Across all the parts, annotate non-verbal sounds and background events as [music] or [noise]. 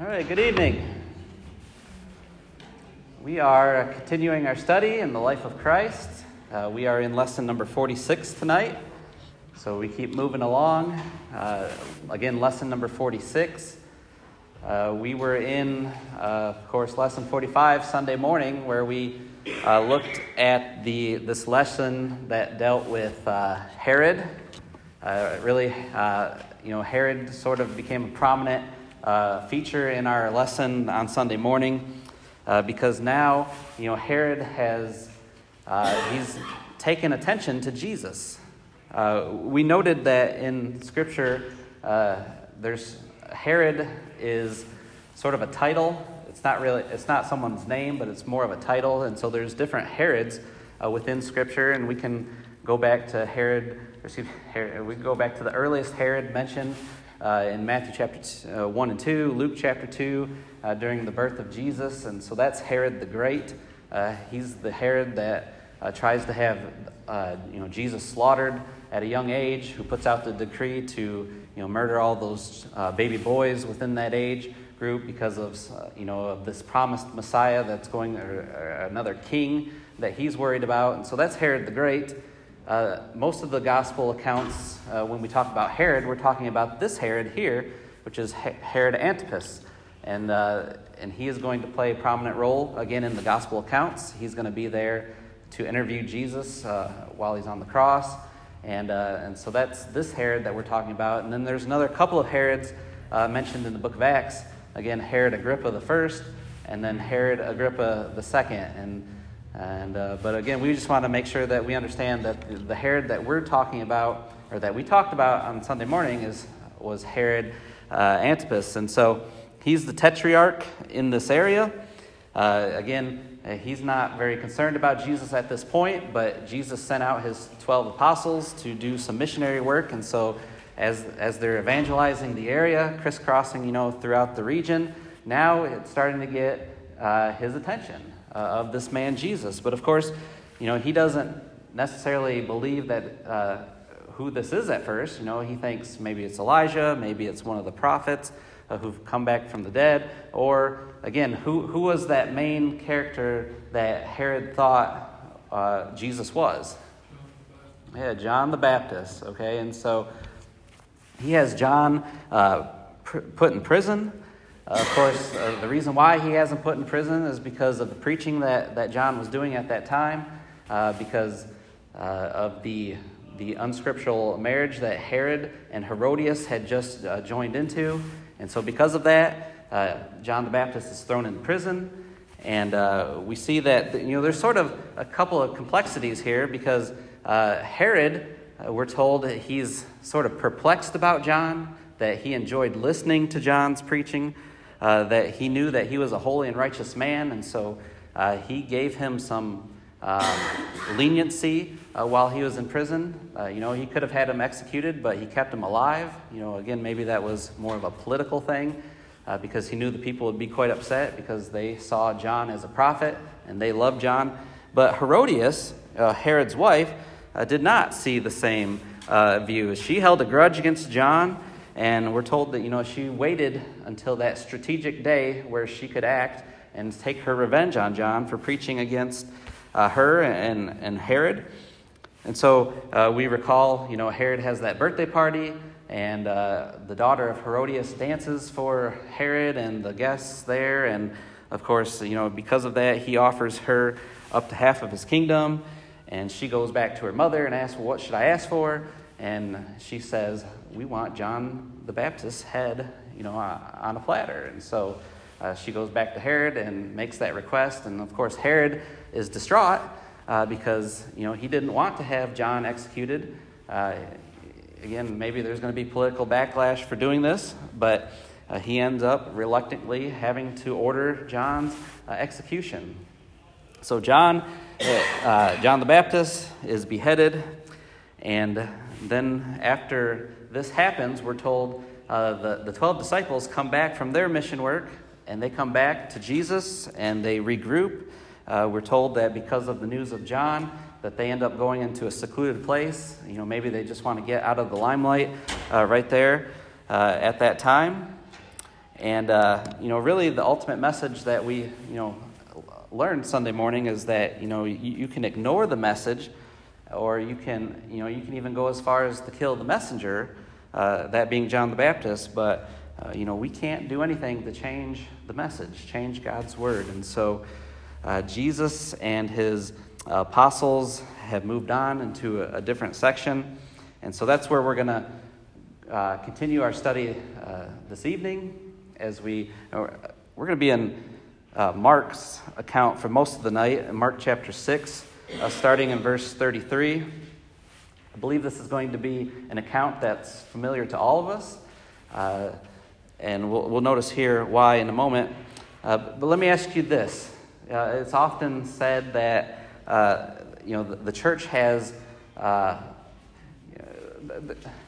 All right, good evening. We are continuing our study in the life of Christ. Uh, we are in lesson number 46 tonight. So we keep moving along. Uh, again, lesson number 46. Uh, we were in, uh, of course, lesson 45 Sunday morning, where we uh, looked at the, this lesson that dealt with uh, Herod. really, you know, Herod sort of became a prominent uh, feature in our lesson on Sunday morning uh, because now, you know, Herod has, uh, he's taken attention to Jesus. Uh, we noted that in Scripture, uh, there's, Herod is sort of a title. It's not really, it's not someone's name, but it's more of a title. And so there's different Herods uh, within Scripture, and we can go back to Herod, excuse me, Herod, we can go back to the earliest Herod mentioned uh, in Matthew chapter uh, 1 and 2, Luke chapter 2, uh, during the birth of Jesus. And so that's Herod the Great. Uh, he's the Herod that tries to have you know, Jesus slaughtered at a young age, who puts out the decree to you know, murder all those baby boys within that age group because of, you know, of this promised Messiah that's going, or, or another king that he's worried about. And so that's Herod the Great. Uh, most of the gospel accounts, uh, when we talk about Herod, we're talking about this Herod here, which is Herod Antipas. And, uh, and he is going to play a prominent role again in the gospel accounts. He's going to be there to interview Jesus uh, while he's on the cross. And, uh, and so that's this Herod that we're talking about. And then there's another couple of Herods mentioned in the book of Acts. Again, Herod Agrippa the first, and then Herod Agrippa the second. And and, uh, but again, we just want to make sure that we understand that the Herod that we're talking about, or that we talked about on Sunday morning, is, was Herod uh, Antipas. And so he's the tetrarch in this area. Uh, again, uh, he's not very concerned about Jesus at this point, but Jesus sent out his 12 apostles to do some missionary work. And so as, as they're evangelizing the area, crisscrossing, you know, throughout the region, now it's starting to get uh, his attention uh, of this man Jesus. But of course, you know, he doesn't necessarily believe that uh, who this is at first. You know, he thinks maybe it's Elijah, maybe it's one of the prophets uh, who've come back from the dead, or again, who, who was that main character that Herod thought uh, Jesus was? Yeah, John the Baptist, okay? And so he has John uh, pr- put in prison. Uh, of course, uh, the reason why he hasn't put in prison is because of the preaching that, that John was doing at that time, uh, because uh, of the, the unscriptural marriage that Herod and Herodias had just uh, joined into. And so, because of that, uh, John the Baptist is thrown in prison. And we see that, you know, there's sort of a couple of complexities here because Herod, we're told he's sort of perplexed about John, that he enjoyed listening to John's preaching uh, that he knew that he was a holy and righteous man, and so uh, he gave him some um, leniency uh, while he was in prison. Uh, you know, he could have had him executed, but he kept him alive. You know, again, maybe that was more of a political thing uh, because he knew the people would be quite upset because they saw John as a prophet and they loved John. But Herodias, uh, Herod's wife, did not see the same view. She held a grudge against John. And we're told that, you know, she waited until that strategic day where she could act and take her revenge on John for preaching against uh, her and, and Herod. And so uh, we recall, you know, Herod has that birthday party, and uh, the daughter of Herodias dances for Herod and the guests there. And of course, you know, because of that, he offers her up to half of his kingdom. And she goes back to her mother and asks, well, What should I ask for? And she says, We want John the Baptist's head, you know, on a platter. And so uh, she goes back to Herod and makes that request. And of course, Herod is distraught uh, because, you know, he didn't want to have John executed. Uh, again, maybe there's going to be political backlash for doing this, but uh, he ends up reluctantly having to order John's uh, execution. So John, uh, John the Baptist is beheaded, and then, after this happens, we're told uh, the, the 12 disciples come back from their mission work and they come back to Jesus and they regroup. Uh, we're told that because of the news of John, that they end up going into a secluded place. You know, maybe they just want to get out of the limelight uh, right there uh, at that time. And, uh, you know, really the ultimate message that we, you know, learned Sunday morning is that, you know, you, you can ignore the message or you can, you know, you can even go as far as to kill the messenger, uh, that being John the Baptist, but, uh, you know, we can't do anything to change the message, change God's word. And so uh, Jesus and his apostles have moved on into a, a different section. And so that's where we're going to uh, continue our study uh, this evening as we, uh, we're going to be in Mark's account for most of the night, Mark chapter 6, uh, starting in verse 33. I believe this is going to be an account that's familiar to all of us, uh, and we'll, we'll, notice here why in a moment. Uh, but let me ask you this. Uh, it's often said that you know the, the church has the,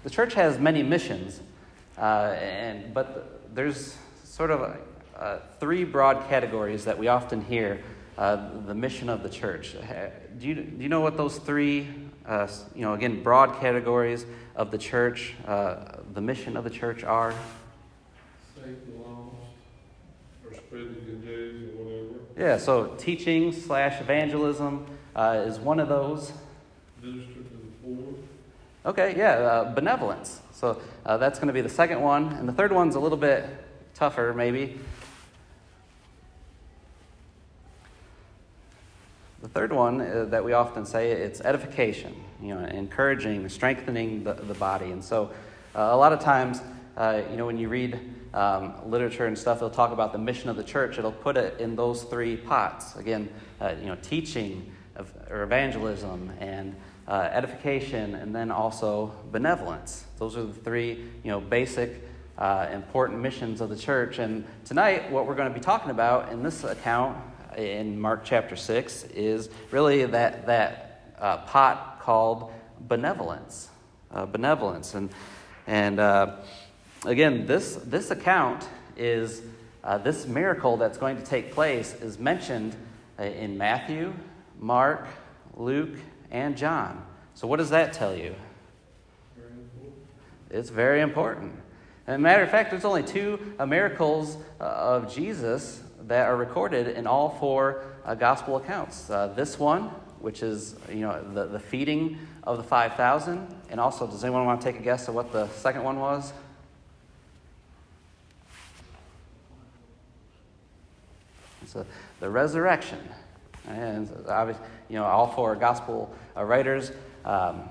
the church has many missions, and but there's sort of uh, three broad categories that we often hear uh, the mission of the church. Do you, do you know what those three, uh, you know, again, broad categories of the church, uh, the mission of the church are? Save the lost, or spreading the news, or whatever. Yeah, so teaching slash evangelism uh, is one of those. Minister to the poor. Okay, yeah, uh, benevolence. So that's going to be the second one. And the third one's a little bit tougher, maybe. The third one uh, that we often say it's edification, you know, encouraging, strengthening the, the body. And so, uh, a lot of times, uh, you know, when you read um, literature and stuff, it'll talk about the mission of the church. It'll put it in those three pots. Again, uh, you know, teaching of, or evangelism and uh, edification, and then also benevolence. Those are the three, you know, basic uh, important missions of the church. And tonight, what we're going to be talking about in this account in Mark chapter 6 is really that, that uh, pot called benevolence. Uh, benevolence. And, and uh, again, this, this account is uh, this miracle that's going to take place is mentioned uh, in Matthew, Mark, Luke, and John. So, what does that tell you? Very it's very important. As a matter of fact, there's only two miracles uh, of Jesus that are recorded in all four uh, gospel accounts. Uh, this one, which is you know the, the feeding of the 5,000, and also, does anyone want to take a guess at what the second one was? It's a, the resurrection. And obviously, you know, all four gospel uh, writers um,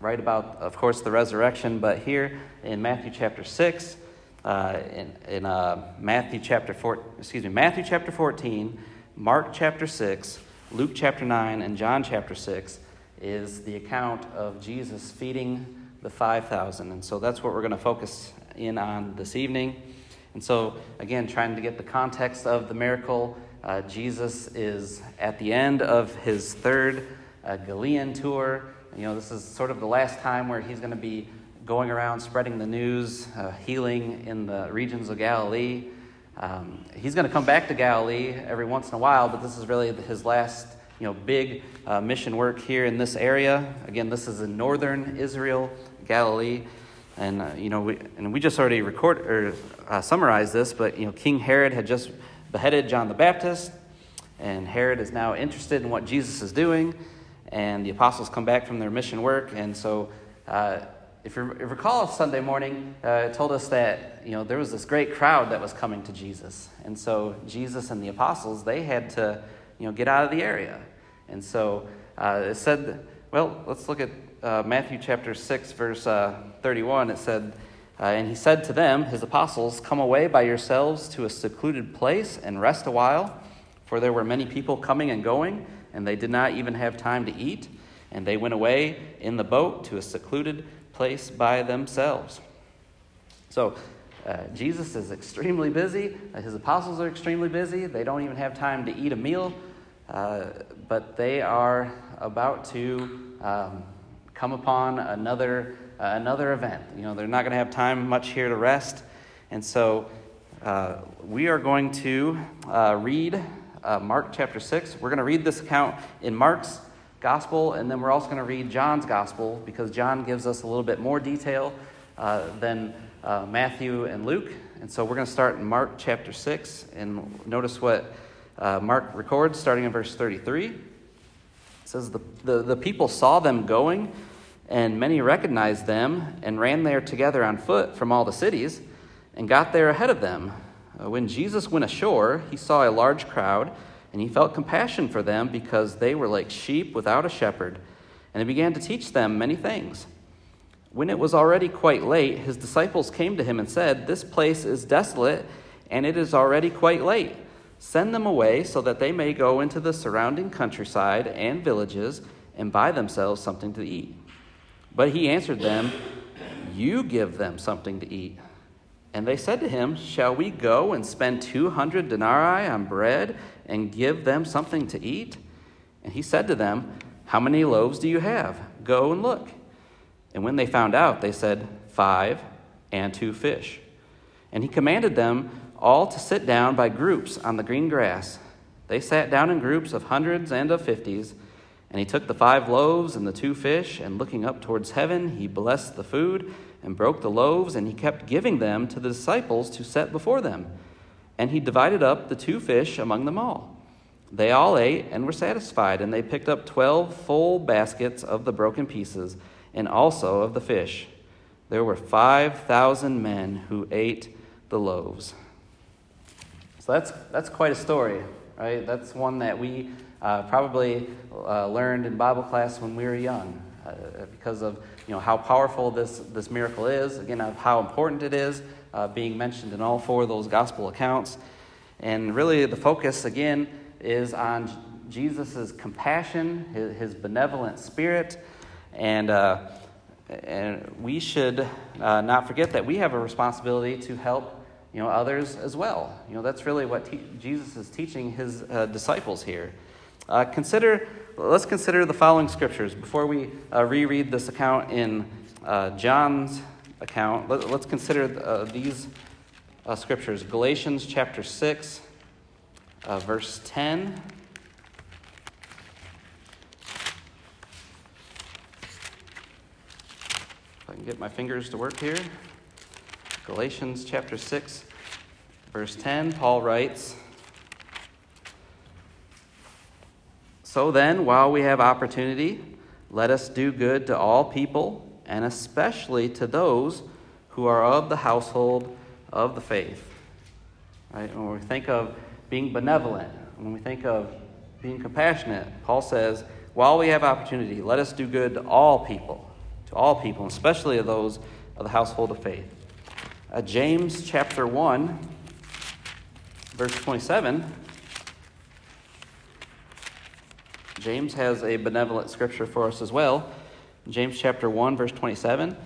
write about, of course, the resurrection, but here in Matthew chapter 6, uh, in, in uh, Matthew chapter four, excuse me, Matthew chapter 14, Mark chapter 6, Luke chapter 9, and John chapter 6 is the account of Jesus feeding the 5,000. And so that's what we're going to focus in on this evening. And so, again, trying to get the context of the miracle, uh, Jesus is at the end of his third uh, Galilean tour. You know, this is sort of the last time where he's going to be going around spreading the news, uh, healing in the regions of Galilee. Um, he's going to come back to Galilee every once in a while, but this is really his last, you know, big uh, mission work here in this area. Again, this is in northern Israel, Galilee, and uh, you know, we, and we just already record or uh, summarized this, but you know, King Herod had just beheaded John the Baptist, and Herod is now interested in what Jesus is doing, and the apostles come back from their mission work, and so. If you recall Sunday morning, uh, told us that you know there was this great crowd that was coming to Jesus, and so Jesus and the apostles they had to you know get out of the area, and so uh, it said, well, let's look at uh, Matthew chapter six, verse uh, thirty-one. It said, uh, and he said to them, his apostles, come away by yourselves to a secluded place and rest a while, for there were many people coming and going, and they did not even have time to eat, and they went away in the boat to a secluded place by themselves. So, uh, Jesus is extremely busy. Uh, his apostles are extremely busy. They don't even have time to eat a meal, uh, but they are about to um, come upon another, uh, another event. You know, they're not going to have time much here to rest. And so uh, we are going to read Mark chapter 6. We're going to read this account in Mark's gospel, and then we're also going to read John's gospel because John gives us a little bit more detail. uh, than uh, Matthew and Luke. And so we're going to start in Mark chapter 6 and notice what uh, Mark records starting in verse 33. It says, the, the, the people saw them going, and many recognized them and ran there together on foot from all the cities and got there ahead of them. Uh, when Jesus went ashore, he saw a large crowd, and he felt compassion for them because they were like sheep without a shepherd. And he began to teach them many things. When it was already quite late, his disciples came to him and said, This place is desolate, and it is already quite late. Send them away so that they may go into the surrounding countryside and villages and buy themselves something to eat. But he answered them, You give them something to eat. And they said to him, Shall we go and spend 200 denarii on bread and give them something to eat? And he said to them, How many loaves do you have? Go and look. And when they found out, they said, Five and two fish. And he commanded them all to sit down by groups on the green grass. They sat down in groups of hundreds and of fifties. And he took the five loaves and the two fish, and looking up towards heaven, he blessed the food and broke the loaves, and he kept giving them to the disciples to set before them. And he divided up the two fish among them all. They all ate and were satisfied, and they picked up twelve full baskets of the broken pieces and also of the fish. There were 5,000 men who ate the loaves. So that's, that's quite a story, right? That's one that we uh, probably uh, learned in Bible class when we were young uh, because of you know, how powerful this, this miracle is, again, of how important it is, uh, being mentioned in all four of those gospel accounts. And really, the focus, again, is on Jesus' compassion, his, his benevolent spirit, and, uh, and we should uh, not forget that we have a responsibility to help you know, others as well. You know, that's really what te- Jesus is teaching his uh, disciples here. Uh, consider, let's consider the following scriptures before we uh, reread this account in John's account. Let, us consider uh, these uh, scriptures Galatians chapter 6, uh, verse 10. I can get my fingers to work here. Galatians chapter 6, verse 10, Paul writes So then, while we have opportunity, let us do good to all people, and especially to those who are of the household of the faith. Right? When we think of being benevolent, when we think of being compassionate, Paul says, while we have opportunity, let us do good to all people to all people, especially of those of the household of faith. Uh, James chapter 1, verse 27. James has a benevolent scripture for us as well. James chapter 1, verse 27.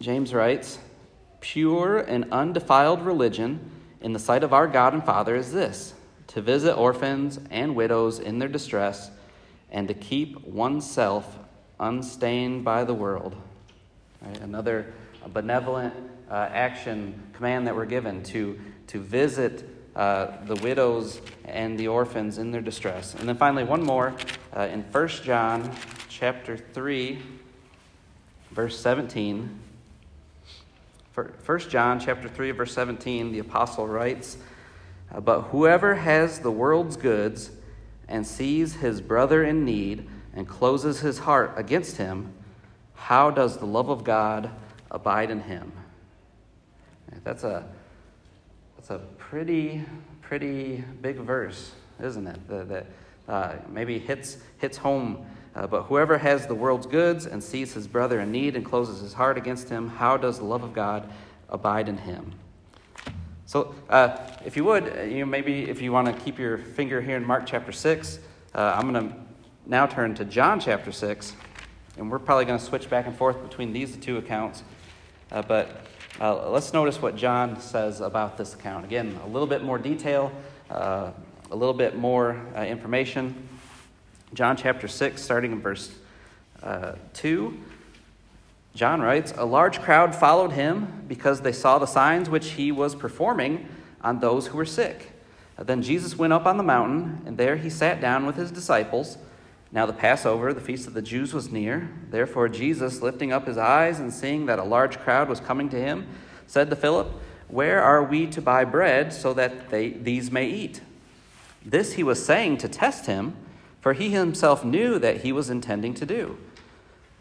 James writes, Pure and undefiled religion in the sight of our God and Father is this to visit orphans and widows in their distress and to keep oneself unstained by the world. Right? Another benevolent uh, action command that we're given to, to visit uh, the widows and the orphans in their distress. And then finally, one more uh, in 1 John chapter 3, verse 17. 1 John chapter 3, verse 17, the apostle writes, But whoever has the world's goods and sees his brother in need, and closes his heart against him, how does the love of God abide in him? That's a, that's a pretty, pretty big verse, isn't it? That, that uh, maybe hits, hits home. Uh, but whoever has the world's goods and sees his brother in need and closes his heart against him, how does the love of God abide in him? So, uh, if you would, uh, you maybe if you want to keep your finger here in Mark chapter 6, uh, I'm going to now turn to John chapter 6, and we're probably going to switch back and forth between these two accounts. Uh, but uh, let's notice what John says about this account. Again, a little bit more detail, a little bit more information. John chapter 6, starting in verse uh, 2. John writes A large crowd followed him because they saw the signs which he was performing on those who were sick. then Jesus went up on the mountain, and there he sat down with his disciples. Now the Passover, the feast of the Jews, was near. Therefore, Jesus, lifting up his eyes and seeing that a large crowd was coming to him, said to Philip, Where are we to buy bread so that they, these may eat? This he was saying to test him, for he himself knew that he was intending to do.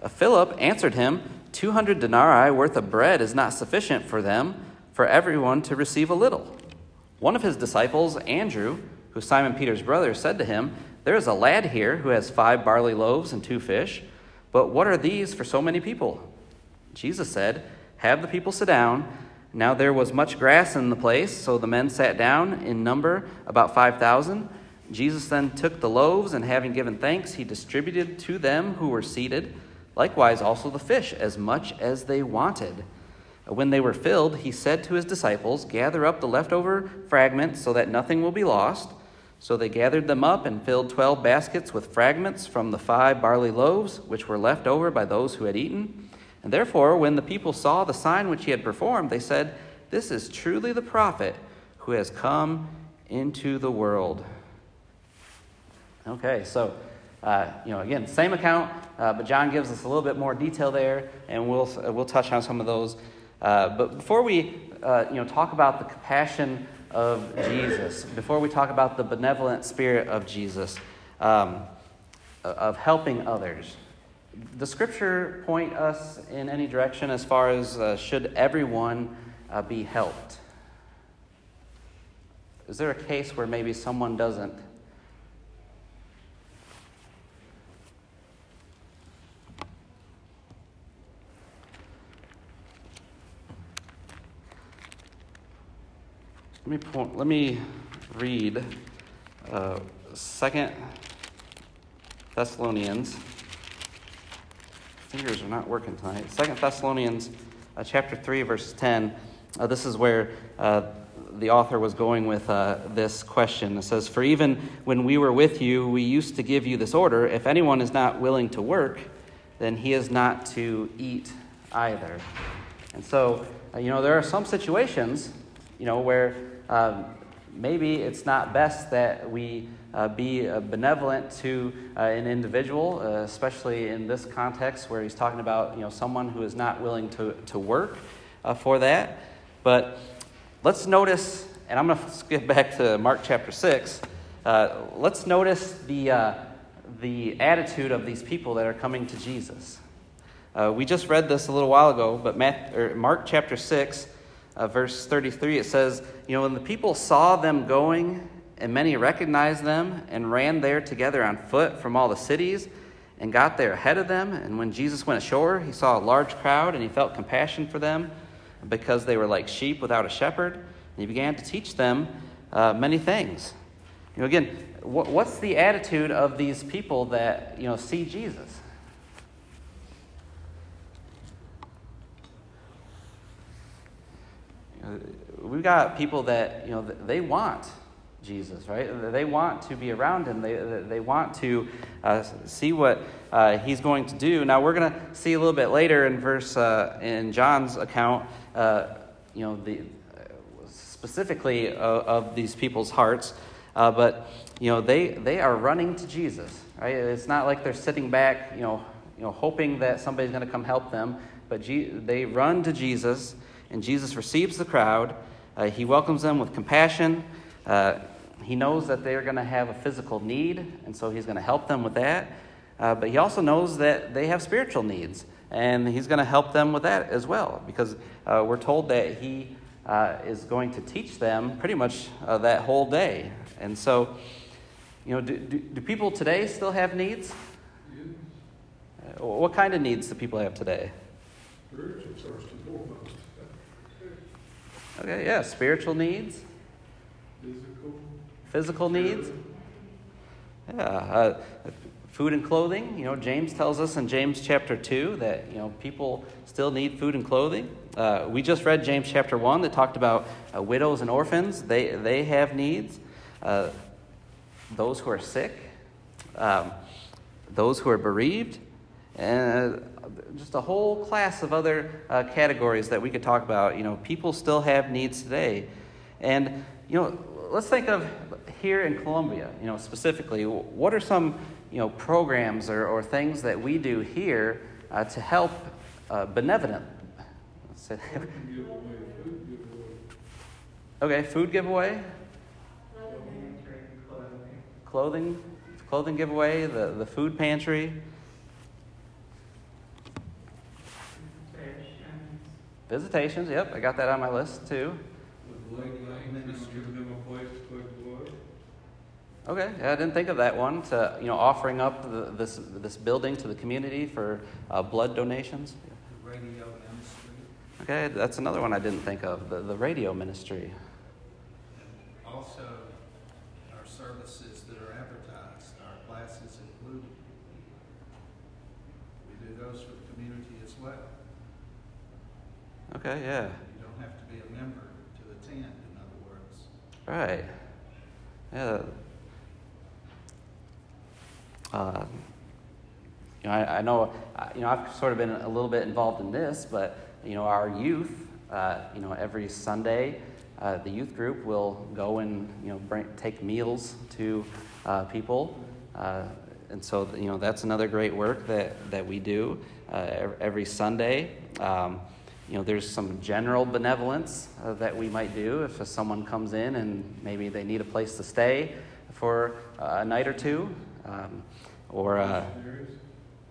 Uh, Philip answered him, Two hundred denarii worth of bread is not sufficient for them, for everyone to receive a little. One of his disciples, Andrew, who Simon Peter's brother, said to him, there is a lad here who has five barley loaves and two fish, but what are these for so many people? Jesus said, Have the people sit down. Now there was much grass in the place, so the men sat down in number about 5,000. Jesus then took the loaves, and having given thanks, he distributed to them who were seated, likewise also the fish, as much as they wanted. When they were filled, he said to his disciples, Gather up the leftover fragments so that nothing will be lost. So they gathered them up and filled twelve baskets with fragments from the five barley loaves, which were left over by those who had eaten. And therefore, when the people saw the sign which he had performed, they said, This is truly the prophet who has come into the world. Okay, so, uh, you know, again, same account, uh, but John gives us a little bit more detail there, and we'll, uh, we'll touch on some of those. Uh, but before we, uh, you know, talk about the compassion of Jesus, before we talk about the benevolent spirit of Jesus, um, of helping others, the scripture point us in any direction as far as uh, should everyone be helped? Is there a case where maybe someone doesn't? Let me, point, let me read uh, Second Thessalonians. Fingers are not working tonight. Second Thessalonians uh, chapter 3, verse 10. Uh, this is where uh, the author was going with uh, this question. It says, For even when we were with you, we used to give you this order if anyone is not willing to work, then he is not to eat either. And so, uh, you know, there are some situations, you know, where um, maybe it's not best that we uh, be uh, benevolent to uh, an individual, uh, especially in this context where he's talking about you know someone who is not willing to, to work uh, for that. But let's notice, and I'm going [laughs] to skip back to Mark chapter six. Uh, let's notice the the attitude of these people that are coming to Jesus. we just read this a little while ago, but Mark chapter six uh, verse 33, it says, You know, when the people saw them going, and many recognized them and ran there together on foot from all the cities and got there ahead of them. And when Jesus went ashore, he saw a large crowd and he felt compassion for them because they were like sheep without a shepherd. And he began to teach them uh, many things. You know, again, what's the attitude of these people that, you know, see Jesus? We've got people that, you know, they want Jesus, right? They want to be around him. They, they want to uh, see what uh, he's going to do. Now, we're going to see a little bit later in verse, uh, in John's account, uh, you know, the, specifically of, of these people's hearts. Uh, but, you know, they, they are running to Jesus, right? It's not like they're sitting back, you know, you know hoping that somebody's going to come help them. But they run to Jesus, and Jesus receives the crowd. Uh, he welcomes them with compassion. Uh, he knows that they're going to have a physical need, and so he's going to help them with that. Uh, but he also knows that they have spiritual needs, and he's going to help them with that as well, because uh, we're told that he uh, is going to teach them pretty much uh, that whole day. And so, you know, do, do, do people today still have needs? what kind of needs do people have today? Spiritual, first and foremost. Okay, yeah, spiritual needs, Physical. physical needs. Yeah, uh, food and clothing. You know, James tells us in James chapter 2 that, you know, people still need food and clothing. Uh, we just read James chapter 1 that talked about uh, widows and orphans. They, they have needs. Uh, those who are sick, um, those who are bereaved, and just a whole class of other uh, categories that we could talk about. You know, people still have needs today. And, you know, let's think of here in Columbia, you know, specifically, what are some, you know, programs or, or things that we do here uh, to help uh, benevolent. We can give food giveaway. Okay, food giveaway, clothing, clothing giveaway, the, the food pantry, visitations. Yep, I got that on my list too. With Lake Lane, just giving them a place to put blood. Okay, yeah, I didn't think of that one. To you know, offering up the, this this building to the community for uh, blood donations. radio ministry. Okay, that's another one I didn't think of. The the radio ministry. And also, our services that are advertised, our classes included. We do those for the community as well. Okay, yeah, You don't have to be a member to attend, in other words. right, yeah. Uh, you know, I, I know, uh, you know, I've sort of been a little bit involved in this, but you know, our youth, uh, you know, every Sunday, uh, the youth group will go and you know bring, take meals to uh, people, uh, and so you know that's another great work that that we do uh, every Sunday. Um, you know, there's some general benevolence uh, that we might do if someone comes in and maybe they need a place to stay for uh, a night or two, um, or uh, Missionaries.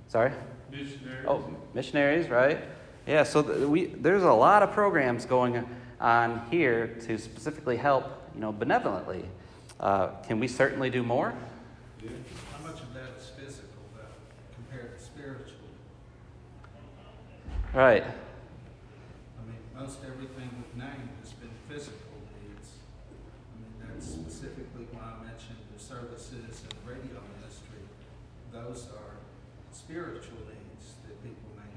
sorry. Missionaries. Oh, missionaries, right? Yeah, so th- we, there's a lot of programs going on here to specifically help, you know, benevolently. Uh, can we certainly do more? Yeah. How much of that is physical, though, compared to spiritual? Right. I mean, most everything we've named has been physical needs. I mean, that's specifically why I mentioned the services and radio ministry. Those are spiritual needs that people may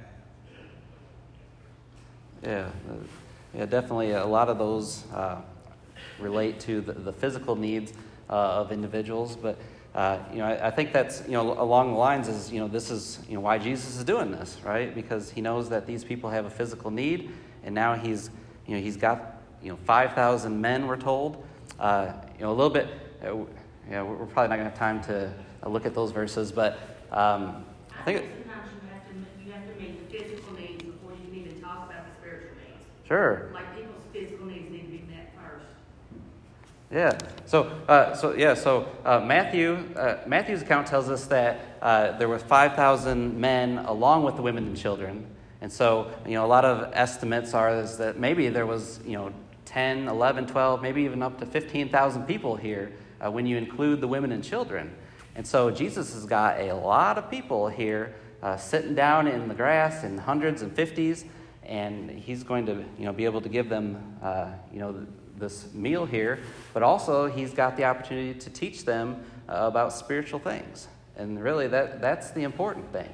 have. Yeah, uh, yeah, definitely. A lot of those uh, relate to the, the physical needs uh, of individuals, but uh, you know, I, I think that's you know along the lines is you know this is you know why Jesus is doing this, right? Because he knows that these people have a physical need, and now he's you know he's got you know five thousand men. We're told, uh, you know, a little bit. Uh, yeah, we're we're probably not going to have time to uh, look at those verses, but um, I think. It, sometimes you have to, you have to meet the physical needs before you can even talk about the spiritual needs. sure. Like people's physical needs need to be met first. Yeah. So, uh, so yeah. So uh, Matthew, uh, Matthew's account tells us that uh, there were five thousand men along with the women and children, and so you know a lot of estimates are is that maybe there was you know 10, 11, 12, maybe even up to fifteen thousand people here uh, when you include the women and children. And so Jesus has got a lot of people here uh, sitting down in the grass in hundreds and fifties, and he's going to you know be able to give them uh, you know this meal here, but also he's got the opportunity to teach them uh, about spiritual things. And really, that, that's the important thing.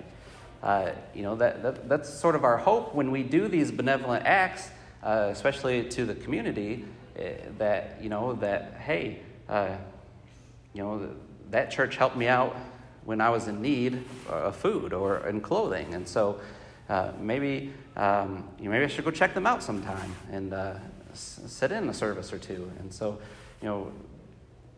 Uh, you know, that, that, that's sort of our hope when we do these benevolent acts, uh, especially to the community, uh, that, you know, that, hey, uh, you know, that church helped me out when I was in need of food or in clothing. And so uh, maybe, um, you know, maybe I should go check them out sometime and uh, s- sit in a service or two. And so, you know,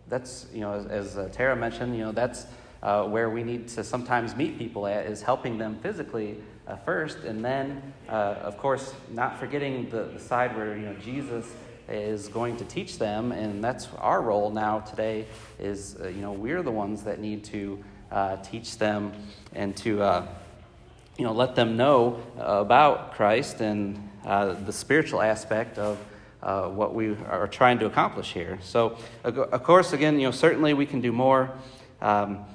that's, you know, as, as uh, Tara mentioned, you know, that's uh, where we need to sometimes meet people at is helping them physically uh, first. And then, uh, of course, not forgetting the, the side where, you know, Jesus is going to teach them. And that's our role now today is, uh, you know, we're the ones that need to uh, teach them and to, uh, you know, let them know about Christ and uh, the spiritual aspect of uh, what we are trying to accomplish here. So, of course, again, you know, certainly we can do more, um,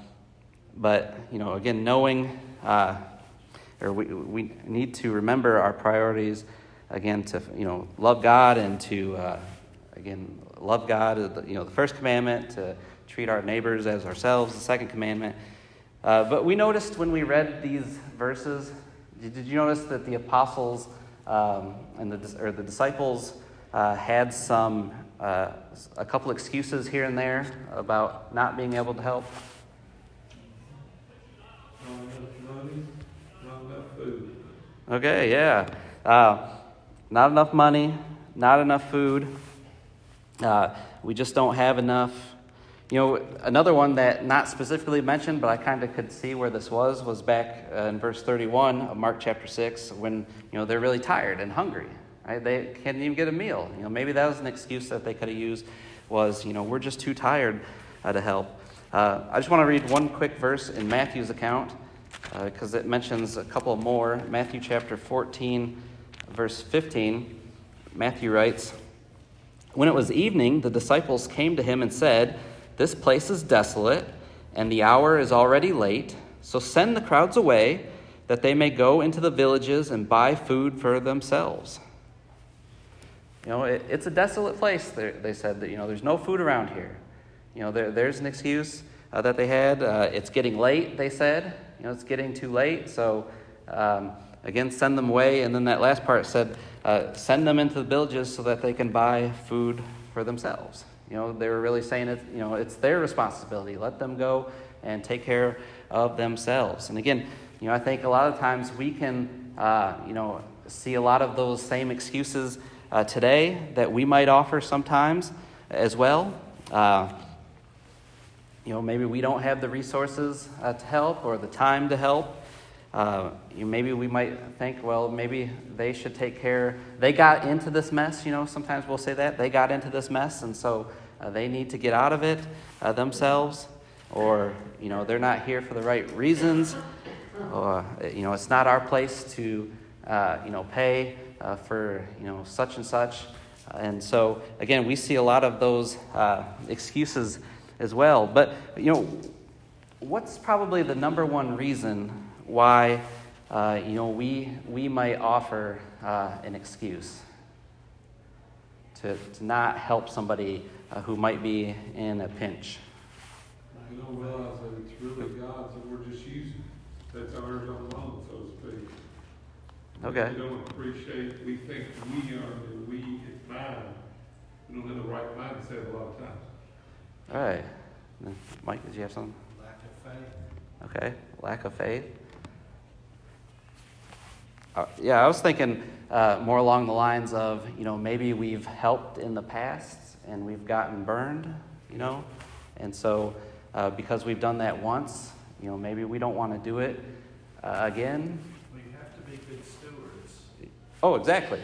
but you know, again, knowing uh, or we we need to remember our priorities. Again, to you know, love God and to uh, again love God. uh, You know, the first commandment to treat our neighbors as ourselves. The second commandment. Uh, but we noticed when we read these verses, did, did you notice that the apostles um, and the, or the disciples uh, had some, uh, a couple excuses here and there about not being able to help? Not enough money, not enough food. Okay, yeah. Uh, not enough money, not enough food. Uh, we just don't have enough. you know, another one that not specifically mentioned, but I kind of could see where this was, was back uh, in verse 31 of Mark chapter 6 when, you know, they're really tired and hungry. Right? They can't even get a meal. You know, maybe that was an excuse that they could have used was, you know, we're just too tired uh, to help. Uh, I just want to read one quick verse in Matthew's account because uh, it mentions a couple more. Matthew chapter 14, verse 15. Matthew writes, When it was evening, the disciples came to him and said, This place is desolate, and the hour is already late, so send the crowds away that they may go into the villages and buy food for themselves. You know, it, it's a desolate place, they said, that, you know, there's no food around here. You know, there, there's an excuse uh, that they had. Uh, it's getting late, they said. You know, it's getting too late. So, um, again, send them away. And then that last part said, uh, send them into the villages so that they can buy food for themselves. You know, they were really saying it, you know, it's their responsibility. Let them go and take care of themselves. And again, you know, I think a lot of times we can, uh, you know, see a lot of those same excuses uh, today that we might offer sometimes as well. Uh, you know, maybe we don't have the resources uh, to help or the time to help. Uh, you maybe we might think, well, maybe they should take care. They got into this mess, you know, sometimes we'll say that. They got into this mess, and so uh, they need to get out of it uh, themselves. Or, you know, they're not here for the right reasons. Or, you know, it's not our place to, uh, you know, pay uh, for, you know, such and such. And so, again, we see a lot of those excuses as well. But, you know, what's probably the number one reason why, uh, you know, we, we might offer uh, an excuse to, to not help somebody uh, who might be in a pinch? You don't realize that it's really God's that we're just using. That's ours on loan, so to speak. Okay. We don't appreciate, we think we are, the we is mine. We don't have the right mindset a lot of times. All right. Mike, did you have something? Lack of faith. Okay, lack of faith. Uh, yeah, I was thinking uh, more along the lines of, you know, maybe we've helped in the past and we've gotten burned, you know, and so uh, because we've done that once, you know, maybe we don't want to do it uh, again. We have to be good stewards. Oh, exactly.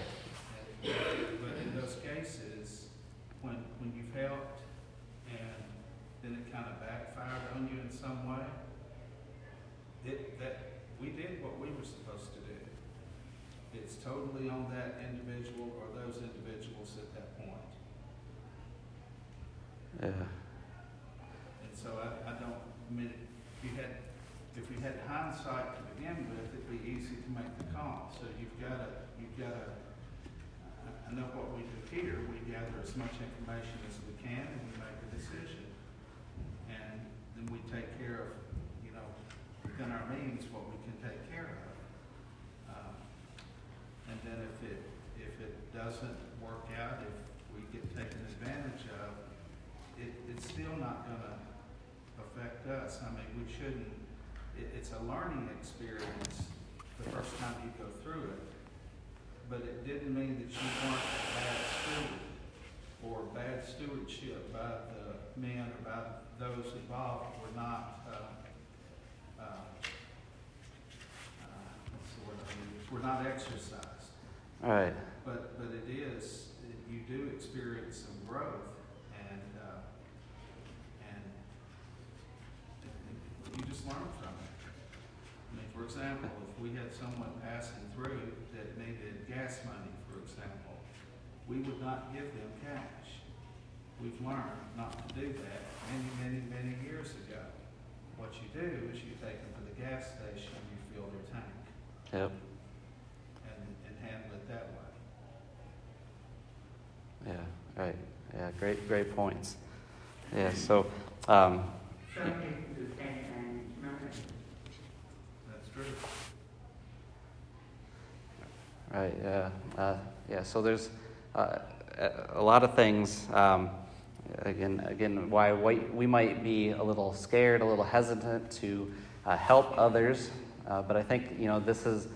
Totally on that individual or those individuals at that point. Yeah. And so I, I don't, I mean, if you had, if we had hindsight to begin with, it'd be easy to make the call. So you've got to, you've got to, I know what we do here, we gather as much information as we can and we make a decision. And then we take care of, you know, within our means, what we can take care of. And then if it, if it doesn't work out, if we get taken advantage of, it, it's still not gonna affect us. I mean, we shouldn't, it, it's a learning experience the first time you go through it. But it didn't mean that you weren't a bad steward or bad stewardship by the men or by those involved were not, uh, uh, uh, what's the word I use, were not exercised. All right. But, but it is, you do experience some growth and, uh, and you just learn from it. I mean, for example, if we had someone passing through that needed gas money, for example, we would not give them cash. We've learned not to do that many, many, many years ago. What you do is you take them to the gas station, and you fill their tank. Yep. Yeah, right. Yeah, great, great points. Yeah, so. Um, That's true. Right, yeah. Uh, yeah, so there's uh, a lot of things. Um, again, again, why we might be a little scared, a little hesitant to uh, help others, uh, but I think you know this is,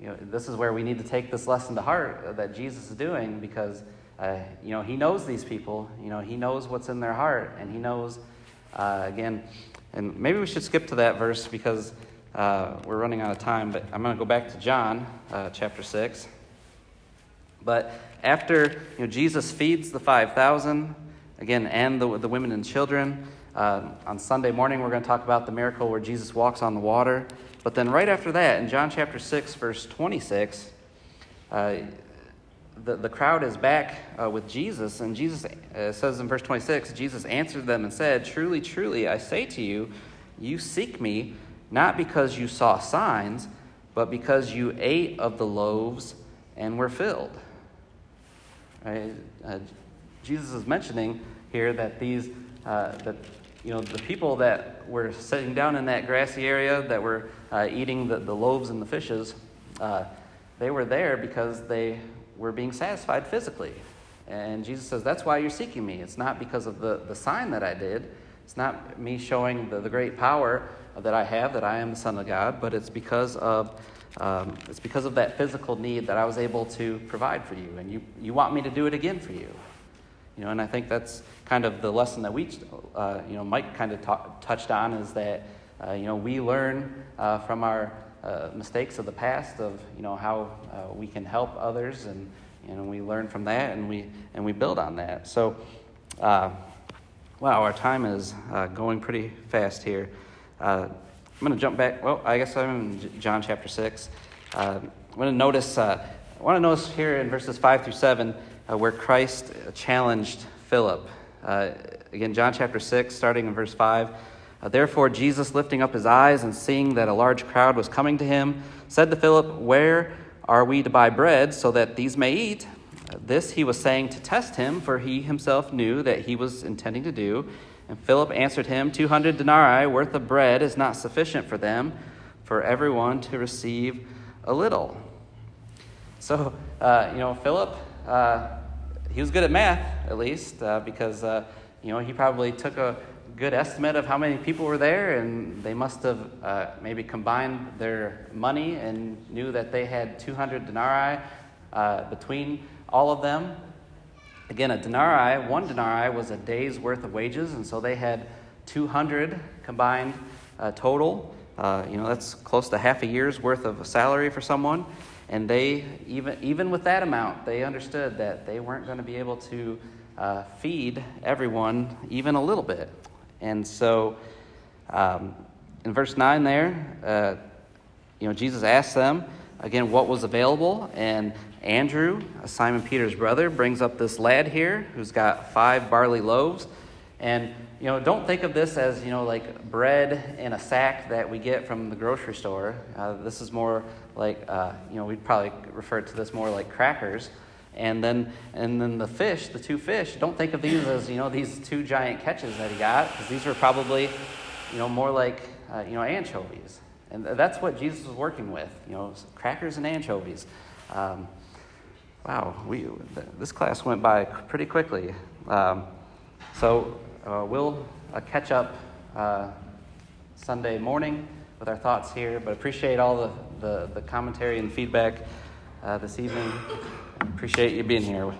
you know, this is where we need to take this lesson to heart that Jesus is doing because uh, you know, he knows these people. You know, he knows what's in their heart, and he knows Uh, again, and maybe we should skip to that verse because uh, we're running out of time, but I'm going to go back to John uh, chapter 6. But after you know, Jesus feeds the 5,000, again, and the, the women and children, uh, on Sunday morning we're going to talk about the miracle where Jesus walks on the water. But then right after that, in John chapter 6, verse 26, uh, the, the crowd is back uh, with Jesus, and Jesus uh, says in verse 26 Jesus answered them and said, Truly, truly, I say to you, you seek me not because you saw signs, but because you ate of the loaves and were filled. Right? Uh, Jesus is mentioning here that these, uh, that you know, the people that were sitting down in that grassy area that were uh, eating the, the loaves and the fishes, uh, they were there because they were being satisfied physically. And Jesus says, That's why you're seeking me. It's not because of the, the sign that I did, it's not me showing the, the great power that I have, that I am the Son of God, but it's because of. Um, it's because of that physical need that I was able to provide for you, and you, you want me to do it again for you. You know, and I think that's kind of the lesson that we, uh, you know, Mike kind of touched on is that, uh, you know, we learn uh, from our uh, mistakes of the past of, you know, how uh, we can help others, and you know, we learn from that, and we and we build on that. So, uh, wow, our time is going pretty fast here. I'm going to jump back. Well, I guess I'm in John chapter six. I'm going to notice. I want to notice here in verses five through seven where Christ challenged Philip. Uh, again, John chapter 6, starting in verse 5. Uh, Therefore, Jesus, lifting up his eyes and seeing that a large crowd was coming to him, said to Philip, Where are we to buy bread so that these may eat? Uh, this he was saying to test him, for he himself knew that he was intending to do. And Philip answered him, Two hundred denarii worth of bread is not sufficient for them, for everyone to receive a little. So, uh, you know, Philip uh, he was good at math, at least, uh, because uh, you know he probably took a good estimate of how many people were there, and they must have uh, maybe combined their money and knew that they had 200 denarii uh, between all of them. Again, a denarii, one denarii was a day's worth of wages, and so they had 200 combined uh, total. Uh, you know, that's close to half a year's worth of salary for someone. And they, even, even with that amount, they understood that they weren't going to be able to uh, feed everyone even a little bit. And so um, in verse 9 there, uh, you know, Jesus asked them, again, what was available. And Andrew, Simon Peter's brother, brings up this lad here who's got five barley loaves. And you know, don't think of this as you know like bread in a sack that we get from the grocery store. Uh, this is more like uh, you know we'd probably refer to this more like crackers. And then and then the fish, the two fish. Don't think of these as you know these two giant catches that he got because these were probably you know more like uh, you know anchovies. And that's what Jesus was working with. You know, crackers and anchovies. Um, wow, we this class went by pretty quickly. Um, so uh, we'll uh, catch up uh, Sunday morning with our thoughts here, but appreciate all the, the, the commentary and feedback uh, this evening. Appreciate you being here.